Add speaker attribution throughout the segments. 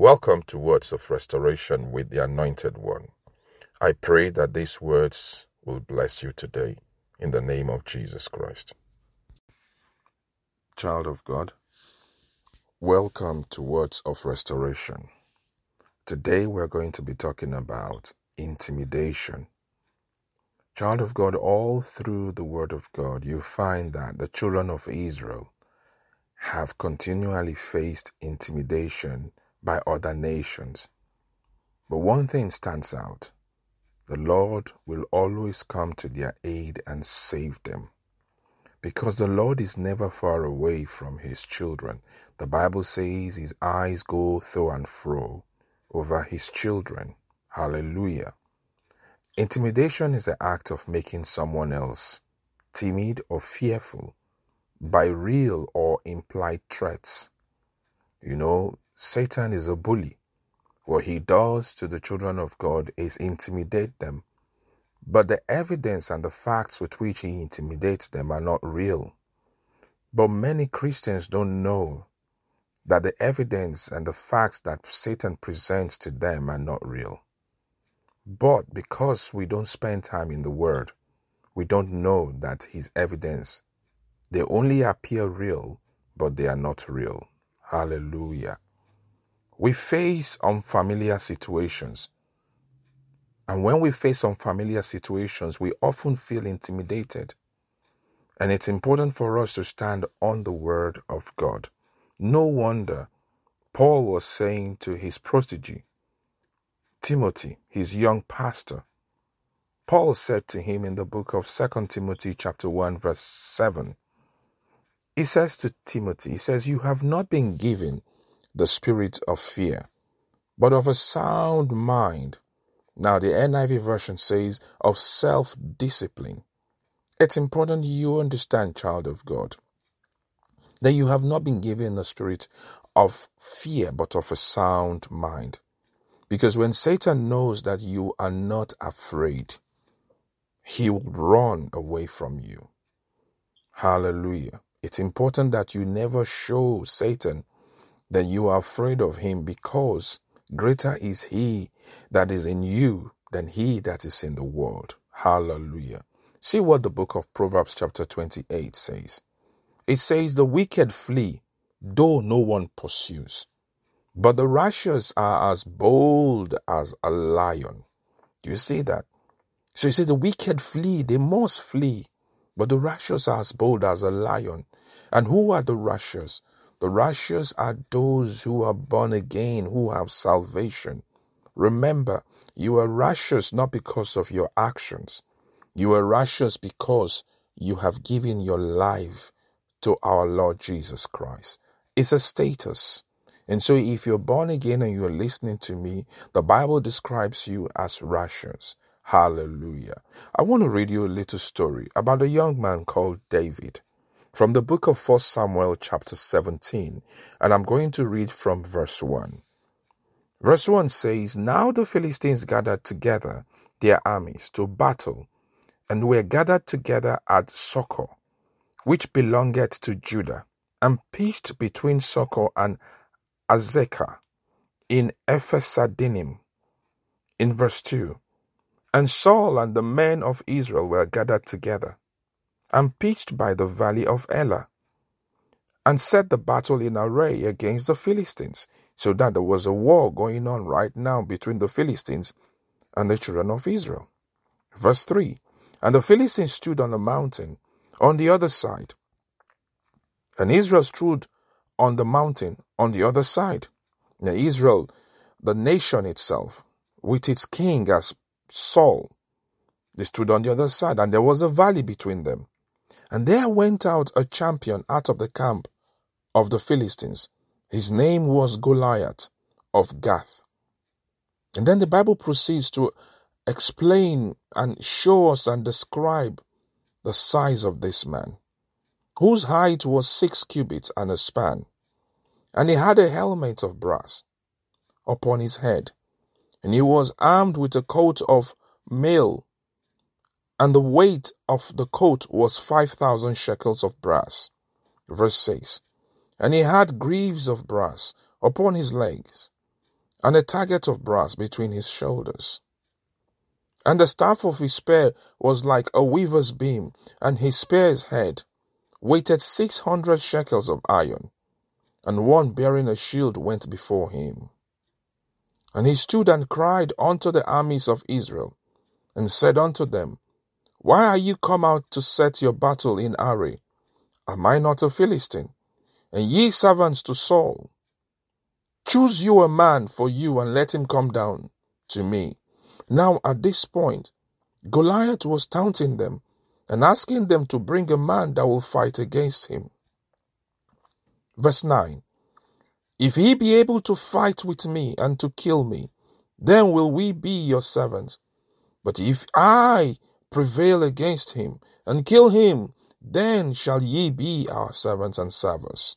Speaker 1: Welcome to Words of Restoration with the Anointed One. I pray that these words will bless you today in the name of Jesus Christ. Child of God, welcome to Words of Restoration. Today we're going to be talking about intimidation. Child of God, all through the Word of God, you find that the children of Israel have continually faced intimidation by other nations. But one thing stands out the Lord will always come to their aid and save them. Because the Lord is never far away from his children. The Bible says his eyes go through and fro over his children. Hallelujah. Intimidation is the act of making someone else timid or fearful by real or implied threats. You know, Satan is a bully. What he does to the children of God is intimidate them. But the evidence and the facts with which he intimidates them are not real. But many Christians don't know that the evidence and the facts that Satan presents to them are not real. But because we don't spend time in the Word, we don't know that his evidence, they only appear real, but they are not real. Hallelujah. We face unfamiliar situations. And when we face unfamiliar situations, we often feel intimidated. And it's important for us to stand on the Word of God. No wonder Paul was saying to his protege, Timothy, his young pastor, Paul said to him in the book of 2 Timothy chapter 1 verse 7, he says to Timothy, he says, You have not been given the spirit of fear, but of a sound mind. Now, the NIV version says of self discipline. It's important you understand, child of God, that you have not been given the spirit of fear, but of a sound mind. Because when Satan knows that you are not afraid, he will run away from you. Hallelujah. It's important that you never show Satan that you are afraid of him because greater is he that is in you than he that is in the world. Hallelujah. See what the book of Proverbs chapter 28 says. It says, The wicked flee, though no one pursues. But the righteous are as bold as a lion. Do you see that? So you see, the wicked flee, they must flee. But the righteous are as bold as a lion. And who are the righteous? The righteous are those who are born again, who have salvation. Remember, you are righteous not because of your actions. You are righteous because you have given your life to our Lord Jesus Christ. It's a status. And so if you're born again and you're listening to me, the Bible describes you as righteous. Hallelujah. I want to read you a little story about a young man called David from the book of 1 Samuel, chapter 17, and I'm going to read from verse 1. Verse 1 says, Now the Philistines gathered together their armies to battle, and were gathered together at Socoh, which belongeth to Judah, and pitched between Socoh and Azekah in Ephesdammim. In verse 2, And Saul and the men of Israel were gathered together and pitched by the valley of Elah, and set the battle in array against the Philistines, so that there was a war going on right now between the Philistines and the children of Israel. Verse 3 And the Philistines stood on a mountain on the other side, and Israel stood on the mountain on the other side. Now, Israel, the nation itself, with its king as Saul, they stood on the other side, and there was a valley between them. And there went out a champion out of the camp of the Philistines. His name was Goliath of Gath. And then the Bible proceeds to explain and show us and describe the size of this man, whose height was six cubits and a span. And he had a helmet of brass upon his head, and he was armed with a coat of mail and the weight of the coat was five thousand shekels of brass. Verse 6 And he had greaves of brass upon his legs, and a target of brass between his shoulders. And the staff of his spear was like a weaver's beam, and his spear's head weighted six hundred shekels of iron, and one bearing a shield went before him. And he stood and cried unto the armies of Israel, and said unto them, Why are you come out to set your battle in array? Am I not a Philistine? And ye servants to Saul, choose you a man for you and let him come down to me. Now at this point, Goliath was taunting them and asking them to bring a man that will fight against him. Verse 9 If he be able to fight with me and to kill me, then will we be your servants. But if I prevail against him and kill him, then shall ye be our servants and servers.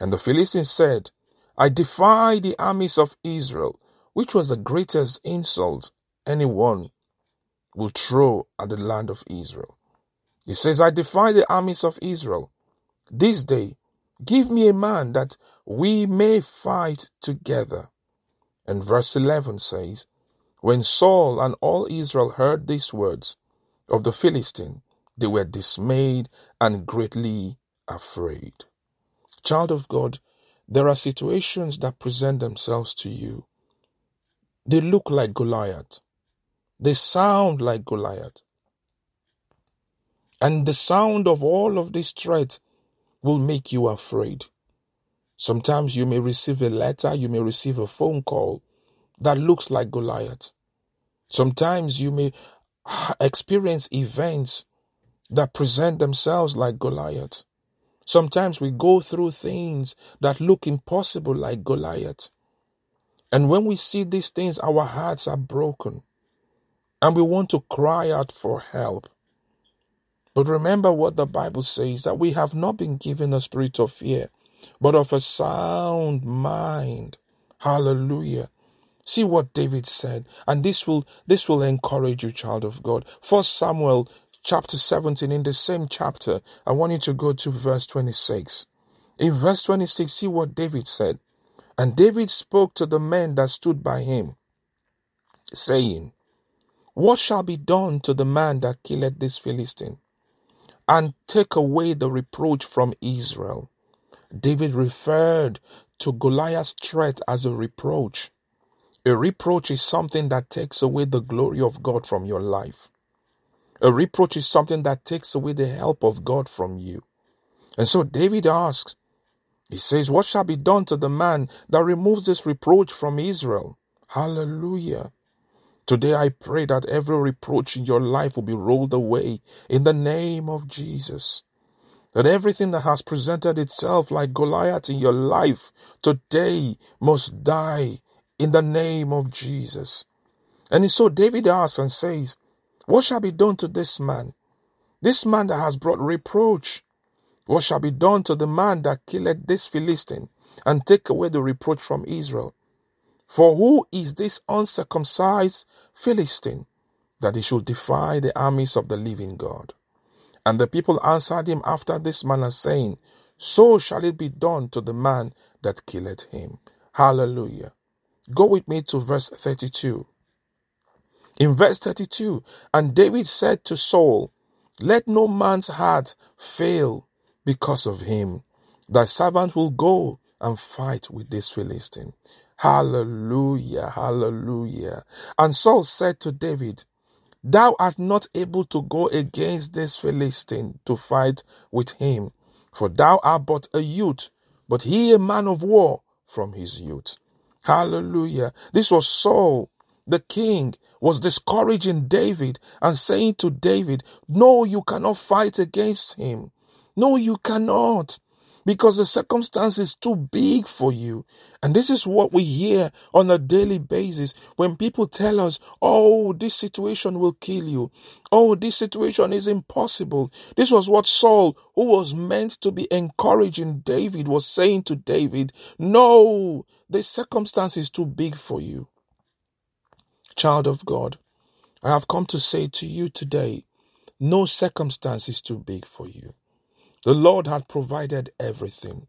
Speaker 1: And the Philistines said, I defy the armies of Israel, which was the greatest insult anyone will throw at the land of Israel. He says, I defy the armies of Israel. This day, give me a man that we may fight together. And verse 11 says, When Saul and all Israel heard these words of the Philistine, they were dismayed and greatly afraid. Child of God, there are situations that present themselves to you. They look like Goliath. They sound like Goliath. And the sound of all of this threat will make you afraid. Sometimes you may receive a letter, you may receive a phone call that looks like Goliath. Sometimes you may experience events that present themselves like Goliath. Sometimes we go through things that look impossible like Goliath. And when we see these things, our hearts are broken and we want to cry out for help. But remember what the Bible says that we have not been given a spirit of fear, but of a sound mind. Hallelujah. See what David said, and this will this will encourage you, child of God. First Samuel chapter 17, in the same chapter, I want you to go to verse 26. In verse 26, see what David said. And David spoke to the men that stood by him, saying, What shall be done to the man that killeth this Philistine? And take away the reproach from Israel. David referred to Goliath's threat as a reproach. A reproach is something that takes away the glory of God from your life. A reproach is something that takes away the help of God from you. And so David asks, he says, What shall be done to the man that removes this reproach from Israel? Hallelujah. Today I pray that every reproach in your life will be rolled away in the name of Jesus. That everything that has presented itself like Goliath in your life today must die in the name of Jesus. And so David asks and says, what shall be done to this man? This man that has brought reproach. What shall be done to the man that killed this Philistine and take away the reproach from Israel? For who is this uncircumcised Philistine that he should defy the armies of the living God? And the people answered him after this manner, saying, So shall it be done to the man that killed him. Hallelujah. Go with me to verse 32. In verse 32, and David said to Saul, Let no man's heart fail because of him. Thy servant will go and fight with this Philistine. Hallelujah, hallelujah. And Saul said to David, Thou art not able to go against this Philistine to fight with him, for thou art but a youth, but he a man of war from his youth. Hallelujah. This was Saul, the king, was discouraging David and saying to David, No, you cannot fight against him. No, you cannot. Because the circumstance is too big for you. And this is what we hear on a daily basis when people tell us, Oh, this situation will kill you. Oh, this situation is impossible. This was what Saul, who was meant to be encouraging David, was saying to David, No, the circumstance is too big for you. Child of God, I have come to say to you today no circumstance is too big for you. The Lord had provided everything.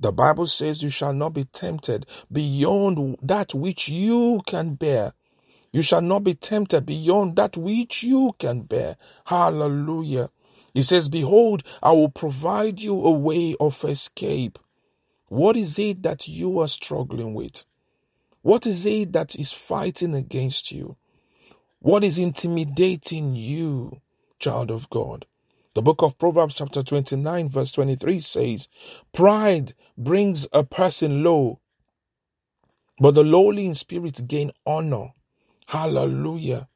Speaker 1: The Bible says you shall not be tempted beyond that which you can bear. You shall not be tempted beyond that which you can bear. Hallelujah. He says, Behold, I will provide you a way of escape. What is it that you are struggling with? What is it that is fighting against you? What is intimidating you, child of God? The book of Proverbs, chapter 29, verse 23 says, Pride brings a person low, but the lowly in spirit gain honor. Hallelujah.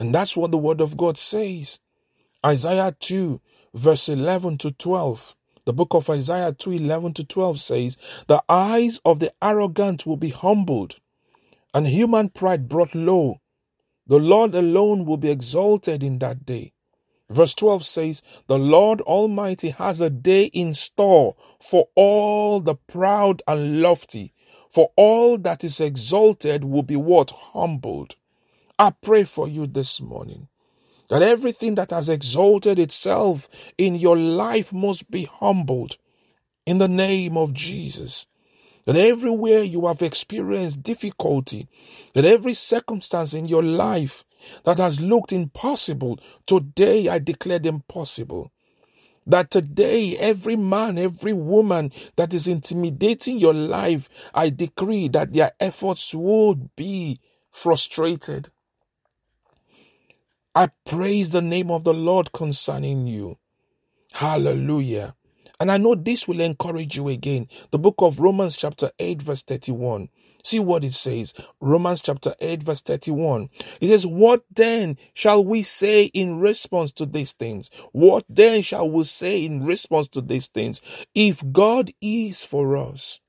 Speaker 1: And that's what the word of God says. Isaiah 2, verse 11 to 12. The book of Isaiah 2, 11 to 12 says, The eyes of the arrogant will be humbled, and human pride brought low. The Lord alone will be exalted in that day. Verse 12 says, The Lord Almighty has a day in store for all the proud and lofty, for all that is exalted will be what? Humbled. I pray for you this morning that everything that has exalted itself in your life must be humbled in the name of Jesus. That everywhere you have experienced difficulty, that every circumstance in your life that has looked impossible, today I declare them possible. That today, every man, every woman that is intimidating your life, I decree that their efforts would be frustrated. I praise the name of the Lord concerning you. Hallelujah. And I know this will encourage you again. The book of Romans, chapter 8, verse 31. See what it says. Romans chapter 8, verse 31. It says, What then shall we say in response to these things? What then shall we say in response to these things? If God is for us,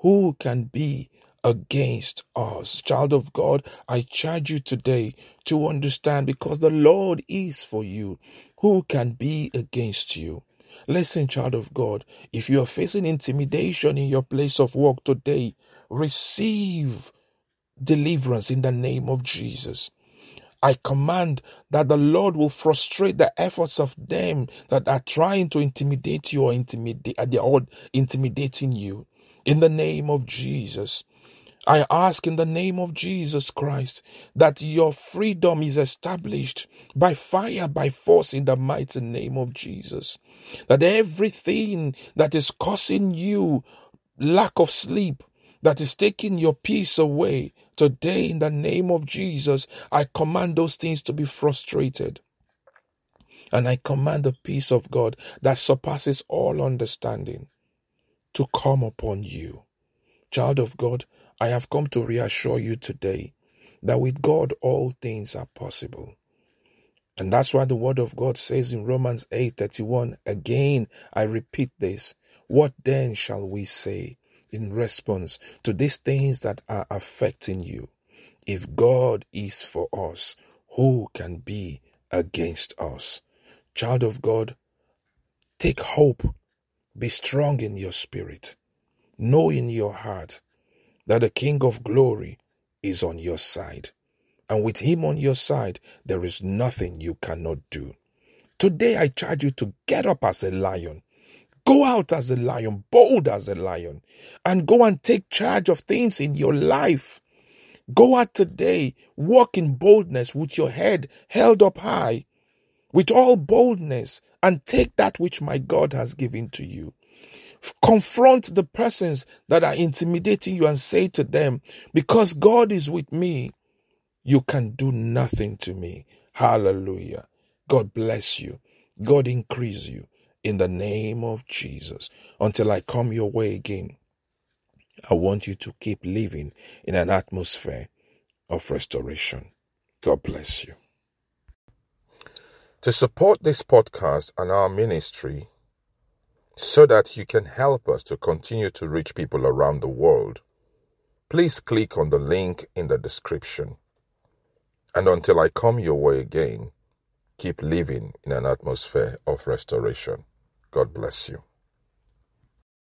Speaker 1: who can be against us? Child of God, I charge you today to understand because the Lord is for you. Who can be against you? Listen, child of God, if you are facing intimidation in your place of work today, receive deliverance in the name of Jesus. I command that the Lord will frustrate the efforts of them that are trying to intimidate you or intimidate, uh, they are intimidating you. In the name of Jesus. I ask in the name of Jesus Christ that your freedom is established by fire, by force in the mighty name of Jesus. That everything that is causing you lack of sleep, that is taking your peace away. Today, in the name of Jesus, I command those things to be frustrated. And I command the peace of God that surpasses all understanding to come upon you. Child of God, I have come to reassure you today that with God all things are possible. And that's why the word of God says in Romans 8:31, again I repeat this, what then shall we say? In response to these things that are affecting you. If God is for us, who can be against us? Child of God, take hope. Be strong in your spirit. Know in your heart that the King of glory is on your side. And with him on your side, there is nothing you cannot do. Today I charge you to get up as a lion Go out as a lion, bold as a lion, and go and take charge of things in your life. Go out today, walk in boldness with your head held up high, with all boldness, and take that which my God has given to you. Confront the persons that are intimidating you and say to them, Because God is with me, you can do nothing to me. Hallelujah. God bless you. God increase you in the name of Jesus. Until I come your way again, I want you to keep living in an atmosphere of restoration. God bless you. To support this podcast and our ministry, so that you can help us to continue to reach people around the world, please click on the link in the description. And until I come your way again, keep living in an atmosphere of restoration. God bless you.